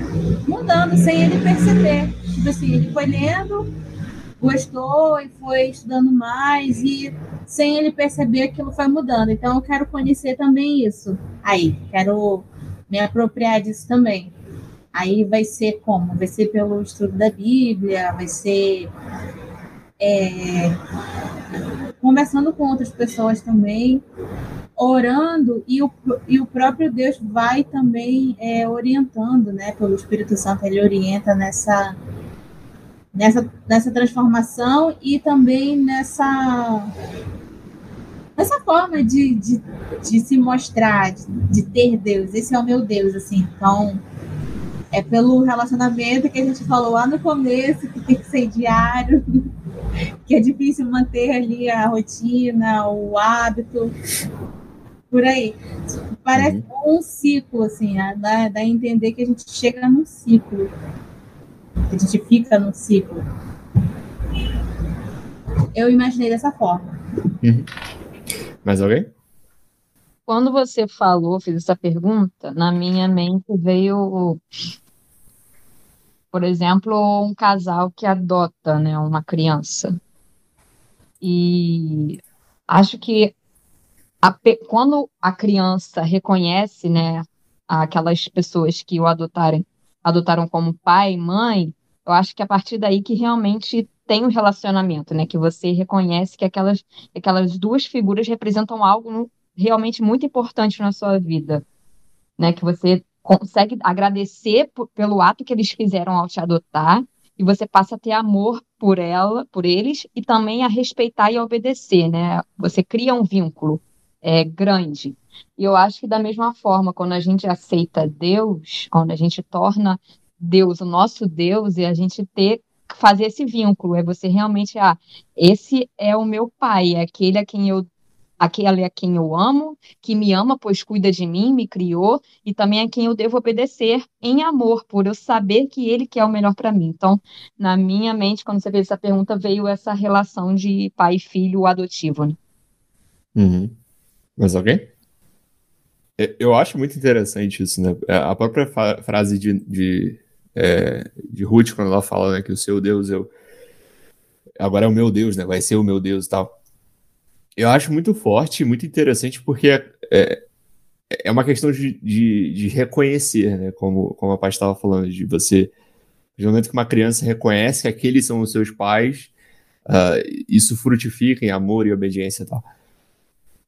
mudando sem ele perceber. Tipo assim, ele foi lendo, gostou e foi estudando mais e sem ele perceber aquilo foi mudando. Então, eu quero conhecer também isso. Aí, quero me apropriar disso também. Aí vai ser como? Vai ser pelo estudo da Bíblia, vai ser é, conversando com outras pessoas também, orando, e o, e o próprio Deus vai também é, orientando, né? Pelo Espírito Santo, ele orienta nessa, nessa, nessa transformação e também nessa nessa forma de, de, de se mostrar, de, de, ter Deus. Esse é o meu Deus, assim. Então, é pelo relacionamento que a gente falou lá no começo, que tem que ser diário, que é difícil manter ali a rotina, o hábito, por aí. Parece uhum. um ciclo, assim, né? dá, dá a entender que a gente chega num ciclo, que a gente fica num ciclo. Eu imaginei dessa forma. Uhum. Mais alguém? Quando você falou, fez essa pergunta, na minha mente veio por exemplo, um casal que adota, né, uma criança. E acho que a, quando a criança reconhece, né, aquelas pessoas que o adotarem, adotaram como pai e mãe, eu acho que a partir daí que realmente tem um relacionamento, né, que você reconhece que aquelas, aquelas duas figuras representam algo realmente muito importante na sua vida, né, que você consegue agradecer pelo ato que eles fizeram ao te adotar e você passa a ter amor por ela, por eles e também a respeitar e obedecer, né? Você cria um vínculo é, grande. E eu acho que da mesma forma, quando a gente aceita Deus, quando a gente torna Deus o nosso Deus e a gente ter fazer esse vínculo, é você realmente, ah, esse é o meu pai, é aquele a quem eu aquele a quem eu amo, que me ama, pois cuida de mim, me criou, e também a quem eu devo obedecer em amor, por eu saber que ele quer o melhor para mim. Então, na minha mente, quando você fez essa pergunta, veio essa relação de pai e filho adotivo. Né? Uhum. Mas alguém? Eu acho muito interessante isso, né? É, a própria frase de, de, é, de Ruth, quando ela fala né, que o seu Deus é o, agora é o meu Deus, né? Vai ser o meu Deus e tal. Eu acho muito forte, muito interessante, porque é, é uma questão de, de, de reconhecer, né? Como, como a Paz estava falando, de você. No momento que uma criança reconhece que aqueles são os seus pais, uh, isso frutifica em amor e obediência e tal.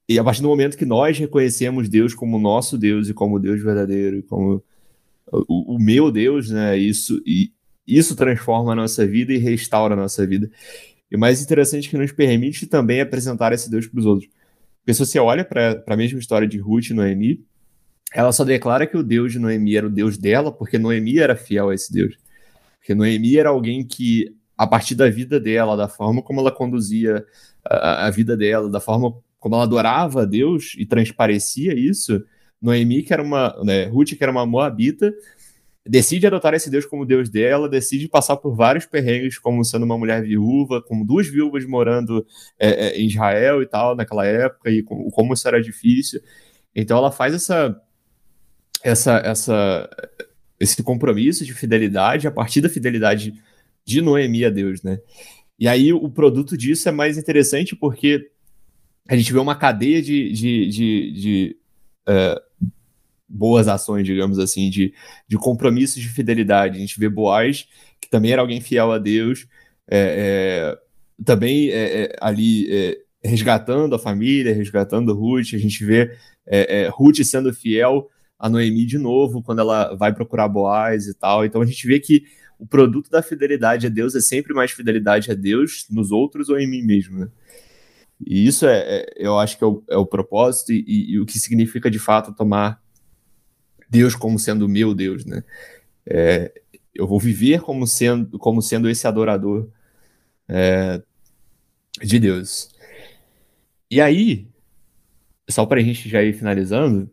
E a partir do momento que nós reconhecemos Deus como nosso Deus e como Deus verdadeiro, e como o, o meu Deus, né? Isso, e, isso transforma a nossa vida e restaura a nossa vida. E o mais interessante é que nos permite também apresentar esse Deus para os outros. Porque se você olha para a mesma história de Ruth e Noemi, ela só declara que o Deus de Noemi era o Deus dela, porque Noemi era fiel a esse Deus. Porque Noemi era alguém que, a partir da vida dela, da forma como ela conduzia a, a vida dela, da forma como ela adorava a Deus e transparecia isso, Noemi, que era uma. Né, Ruth, que era uma moabita, decide adotar esse Deus como Deus dela, decide passar por vários perrengues, como sendo uma mulher viúva, com duas viúvas morando é, é, em Israel e tal, naquela época, e com, como isso era difícil. Então ela faz essa, essa, essa, esse compromisso de fidelidade a partir da fidelidade de Noemi a Deus, né? E aí o produto disso é mais interessante porque a gente vê uma cadeia de, de, de, de uh, boas ações, digamos assim, de, de compromissos de fidelidade. A gente vê Boaz, que também era alguém fiel a Deus, é, é, também é, é ali é, resgatando a família, resgatando Ruth. A gente vê é, Ruth sendo fiel a Noemi de novo, quando ela vai procurar Boaz e tal. Então a gente vê que o produto da fidelidade a Deus é sempre mais fidelidade a Deus nos outros ou em mim mesmo, né? E isso é, eu acho que é o, o propósito e, e, e, o que significa de fato tomar Deus como sendo meu Deus, né? É, eu vou viver como sendo, como sendo esse adorador é, de Deus. E aí, só para a gente já ir finalizando,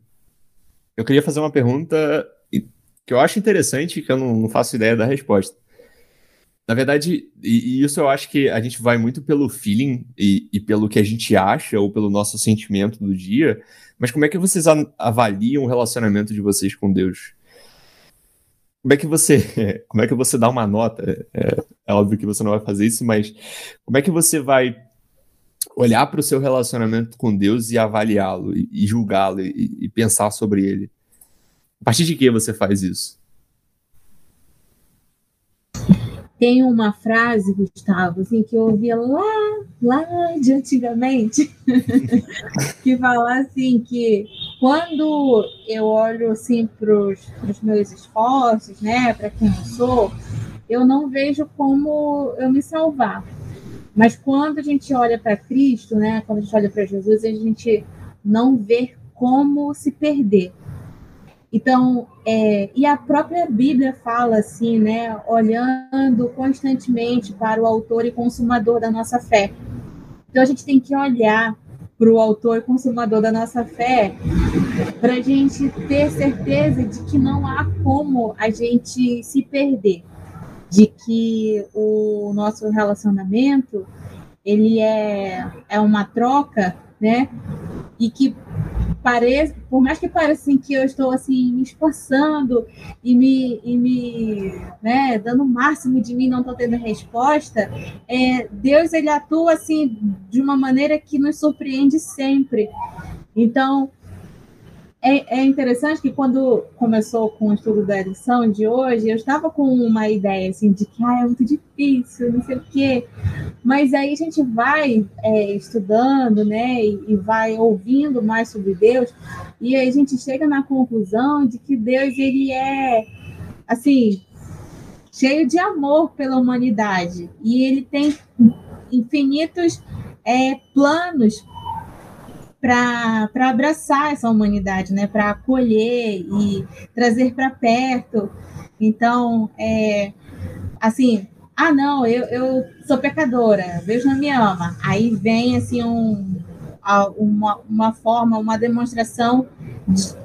eu queria fazer uma pergunta que eu acho interessante que eu não, não faço ideia da resposta. Na verdade, e, e, isso eu acho que a gente vai muito pelo feeling e, e, pelo que a gente acha ou pelo nosso sentimento do dia, mas como é que vocês avaliam o relacionamento de vocês com Deus? Como é que você, como é que você dá uma nota? É, é óbvio que você não vai fazer isso, mas como é que você vai olhar para o seu relacionamento com Deus e avaliá-lo e, e julgá-lo e, pensar sobre ele? A partir de que você faz isso? Tem uma frase, Gustavo, assim, que eu ouvia lá, lá de antigamente, que fala assim que quando eu olho assim para os meus esforços, né, para quem eu sou, eu não vejo como eu me salvar. Mas quando a gente olha para Cristo, né, quando a gente olha para Jesus, a gente não vê como se perder. Então, é, e a própria Bíblia fala assim, né, olhando constantemente para o autor e consumador da nossa fé. Então, a gente tem que olhar para o autor e consumador da nossa fé para a gente ter certeza de que não há como a gente se perder, de que o nosso relacionamento ele é, é uma troca, né? E que pareça, por mais que pareça assim, que eu estou assim me esforçando e me, e me né, dando o máximo de mim, não estou tendo resposta, é, Deus ele atua assim de uma maneira que nos surpreende sempre. Então, é, é, interessante que quando começou com o estudo da lição de hoje, eu estava com uma ideia assim de que ah, é muito difícil, não sei o quê. Mas aí a gente vai é, estudando, né, e, e, vai ouvindo mais sobre Deus, e aí a gente chega na conclusão de que Deus ele é assim cheio de amor pela humanidade e ele tem infinitos é, planos para abraçar essa humanidade, né? para acolher e trazer para perto. Então, é, assim, ah, não, eu, eu sou pecadora, Deus não me ama. Aí vem assim um, uma, uma forma, uma demonstração,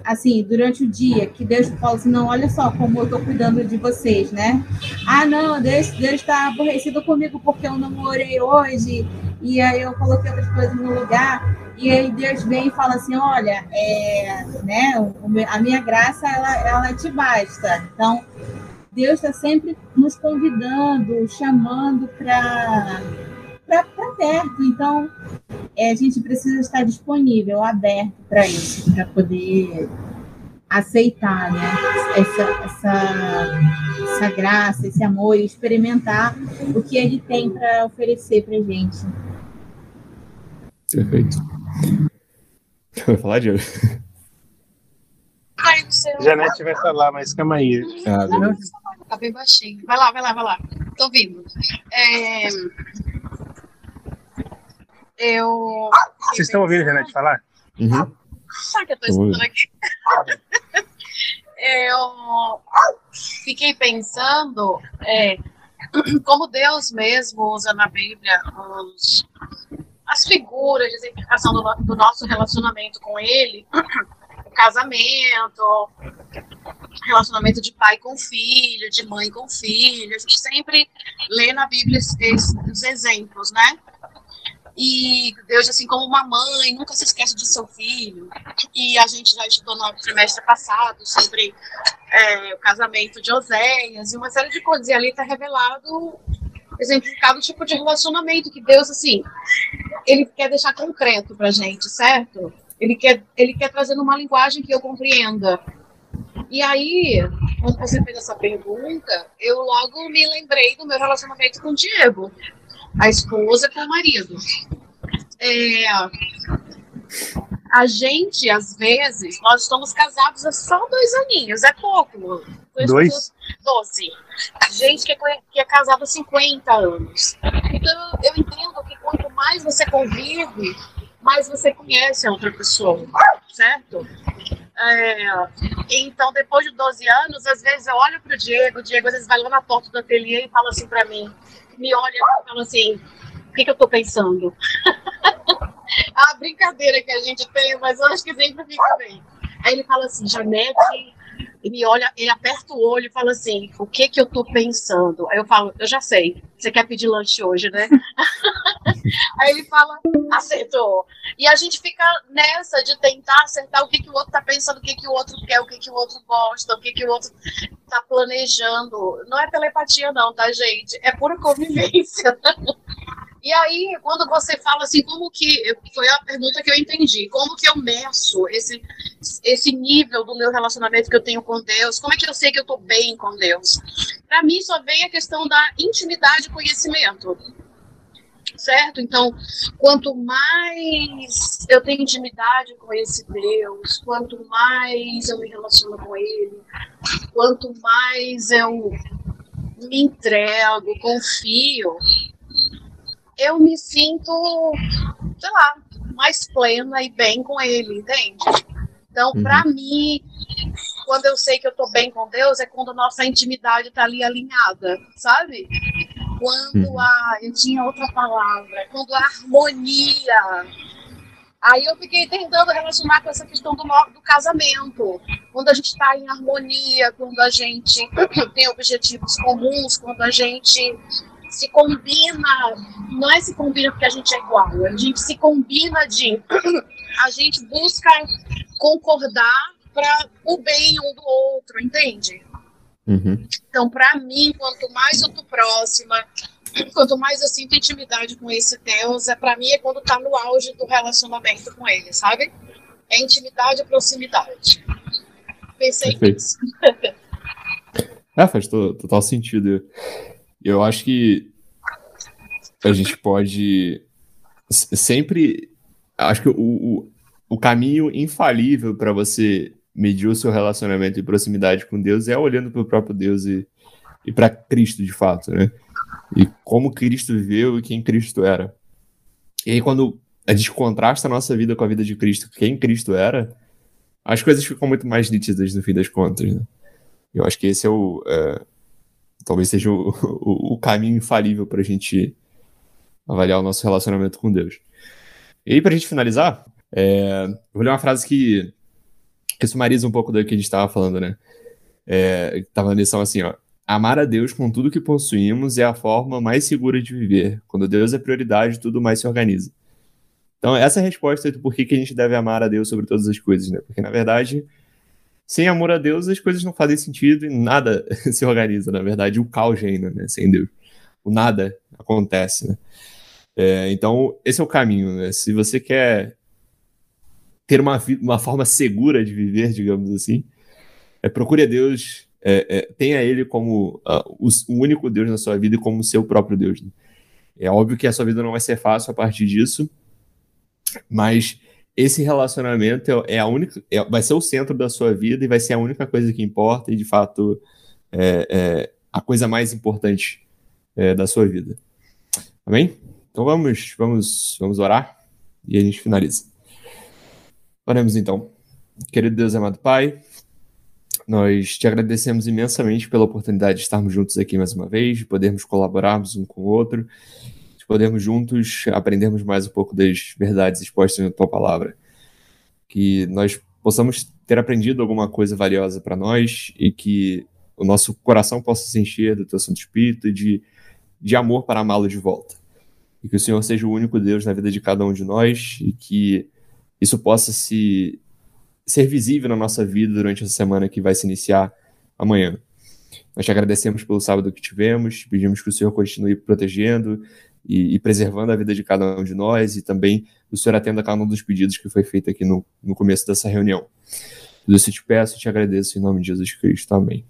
assim, durante o dia, que Deus fala assim, não, olha só como eu estou cuidando de vocês, né? Ah, não, Deus está aborrecido comigo porque eu não orei hoje, e aí eu coloquei outras coisas no lugar. E aí Deus vem e fala assim, olha, é, né, a minha graça, ela, ela te basta. Então, Deus está sempre nos convidando, chamando para para perto. Então, é, a gente precisa estar disponível, aberto para isso, para poder aceitar né, essa, essa, essa graça, esse amor e experimentar o que ele tem para oferecer para gente. Perfeito. Vai falar, Diego? Ai, do céu. Janete vai falar, mas calma aí. Ah. Tá bem baixinho. Vai lá, vai lá, vai lá. Tô ouvindo. É... Eu. Vocês estão ouvindo a Janete falar? Uhum. Sabe que eu tô escutando aqui? Eu fiquei pensando é, como Deus mesmo usa na Bíblia os, as figuras de exemplificação do, do nosso relacionamento com Ele, o casamento, relacionamento de pai com filho, de mãe com filho. A gente sempre lê na Bíblia esses, os exemplos, né? E Deus, assim como uma mãe, nunca se esquece de seu filho. E a gente já estudou no trimestre passado sobre é, o casamento de Oséias e uma série de coisas. E ali está revelado, exemplificado o tipo de relacionamento que Deus, assim, ele quer deixar concreto pra gente, certo? Ele quer, ele quer trazer numa linguagem que eu compreenda. E aí, quando você fez essa pergunta, eu logo me lembrei do meu relacionamento com o Diego a esposa com o marido. É, a gente, às vezes, nós estamos casados há só dois aninhos, é pouco. Dois? Doze. Gente que é, que é casado há 50 anos. Então, eu entendo que quanto mais você convive, mais você conhece a outra pessoa, certo? É, então, depois de 12 anos, às vezes eu olho para o Diego, o Diego às vezes vai lá na porta do ateliê e fala assim para mim: me olha e fala assim: o que, que eu tô pensando? a brincadeira que a gente tem, mas eu acho que sempre fica bem. Aí ele fala assim: Janete, ele olha, ele aperta o olho e fala assim: o que que eu tô pensando? Aí eu falo: eu já sei, você quer pedir lanche hoje, né? Aí ele fala: acertou. E a gente fica nessa de tentar acertar o que, que o outro tá pensando, o que, que o outro quer, o que, que o outro gosta, o que, que o outro tá planejando. Não é telepatia, não, tá, gente? É pura convivência. E aí, quando você fala assim, como que. Foi a pergunta que eu entendi. Como que eu meço esse, esse nível do meu relacionamento que eu tenho com Deus? Como é que eu sei que eu estou bem com Deus? Para mim, só vem a questão da intimidade e conhecimento. Certo? Então, quanto mais eu tenho intimidade com esse Deus, quanto mais eu me relaciono com Ele, quanto mais eu me entrego, confio, eu me sinto, sei lá, mais plena e bem com ele, entende? Então, uhum. para mim, quando eu sei que eu tô bem com Deus, é quando a nossa intimidade tá ali alinhada, sabe? Quando uhum. a. Eu tinha outra palavra, quando a harmonia. Aí eu fiquei tentando relacionar com essa questão do, do casamento. Quando a gente está em harmonia, quando a gente tem objetivos comuns, quando a gente se combina, não é se combina porque a gente é igual, a gente se combina de a gente busca concordar para o bem um do outro, entende? Uhum. Então, para mim, quanto mais eu tô próxima, quanto mais eu sinto intimidade com esse Deus, é para mim é quando tá no auge do relacionamento com ele, sabe? É intimidade e proximidade. Pensei Perfeito. nisso. é, faz total sentido. Eu acho que a gente pode sempre. Acho que o, o, o caminho infalível para você medir o seu relacionamento e proximidade com Deus é olhando para o próprio Deus e, e para Cristo de fato, né? E como Cristo viveu e quem Cristo era. E aí, quando a gente contrasta a nossa vida com a vida de Cristo, quem Cristo era, as coisas ficam muito mais nítidas no fim das contas, né? Eu acho que esse é o. É, talvez seja o, o, o caminho infalível para a gente avaliar o nosso relacionamento com Deus. E aí, para a gente finalizar, é, vou ler uma frase que, que sumariza um pouco do que a gente estava falando, né? É, na lição assim, ó. Amar a Deus com tudo que possuímos é a forma mais segura de viver. Quando Deus é prioridade, tudo mais se organiza. Então, essa é a resposta do porquê que a gente deve amar a Deus sobre todas as coisas, né? Porque, na verdade, sem amor a Deus, as coisas não fazem sentido e nada se organiza, na verdade, o caos reina, né? Sem Deus. O nada acontece, né? É, então, esse é o caminho. Né? Se você quer ter uma, uma forma segura de viver, digamos assim, é, procure a Deus, é, é, tenha Ele como uh, o, o, único Deus na sua vida e como seu próprio Deus. Né? É óbvio que a sua vida não vai ser fácil a partir disso, mas esse relacionamento é, é a única, é, vai ser o centro da sua vida e vai ser a única coisa que importa e de fato é, é a coisa mais importante é, da sua vida. Amém? Então vamos, vamos, vamos orar e a gente finaliza. Oremos então. Querido Deus amado Pai, nós te agradecemos imensamente pela oportunidade de estarmos juntos aqui mais uma vez, de podermos colaborarmos um com o outro, podermos juntos aprendermos mais um pouco das verdades expostas na tua palavra. Que nós possamos ter aprendido alguma coisa valiosa para nós e que o nosso coração possa se encher do teu Santo Espírito e de, de amor para amá-lo de volta. E que o Senhor seja o único Deus na vida de cada um de nós e que isso possa se ser visível na nossa vida durante essa semana que vai se iniciar amanhã. Nós te agradecemos pelo sábado que tivemos, pedimos que o Senhor continue protegendo e, e, preservando a vida de cada um de nós e também o Senhor atenda cada um dos pedidos que foi feito aqui no, no começo dessa reunião. Tudo isso te peço e te agradeço em nome de Jesus Cristo. Amém.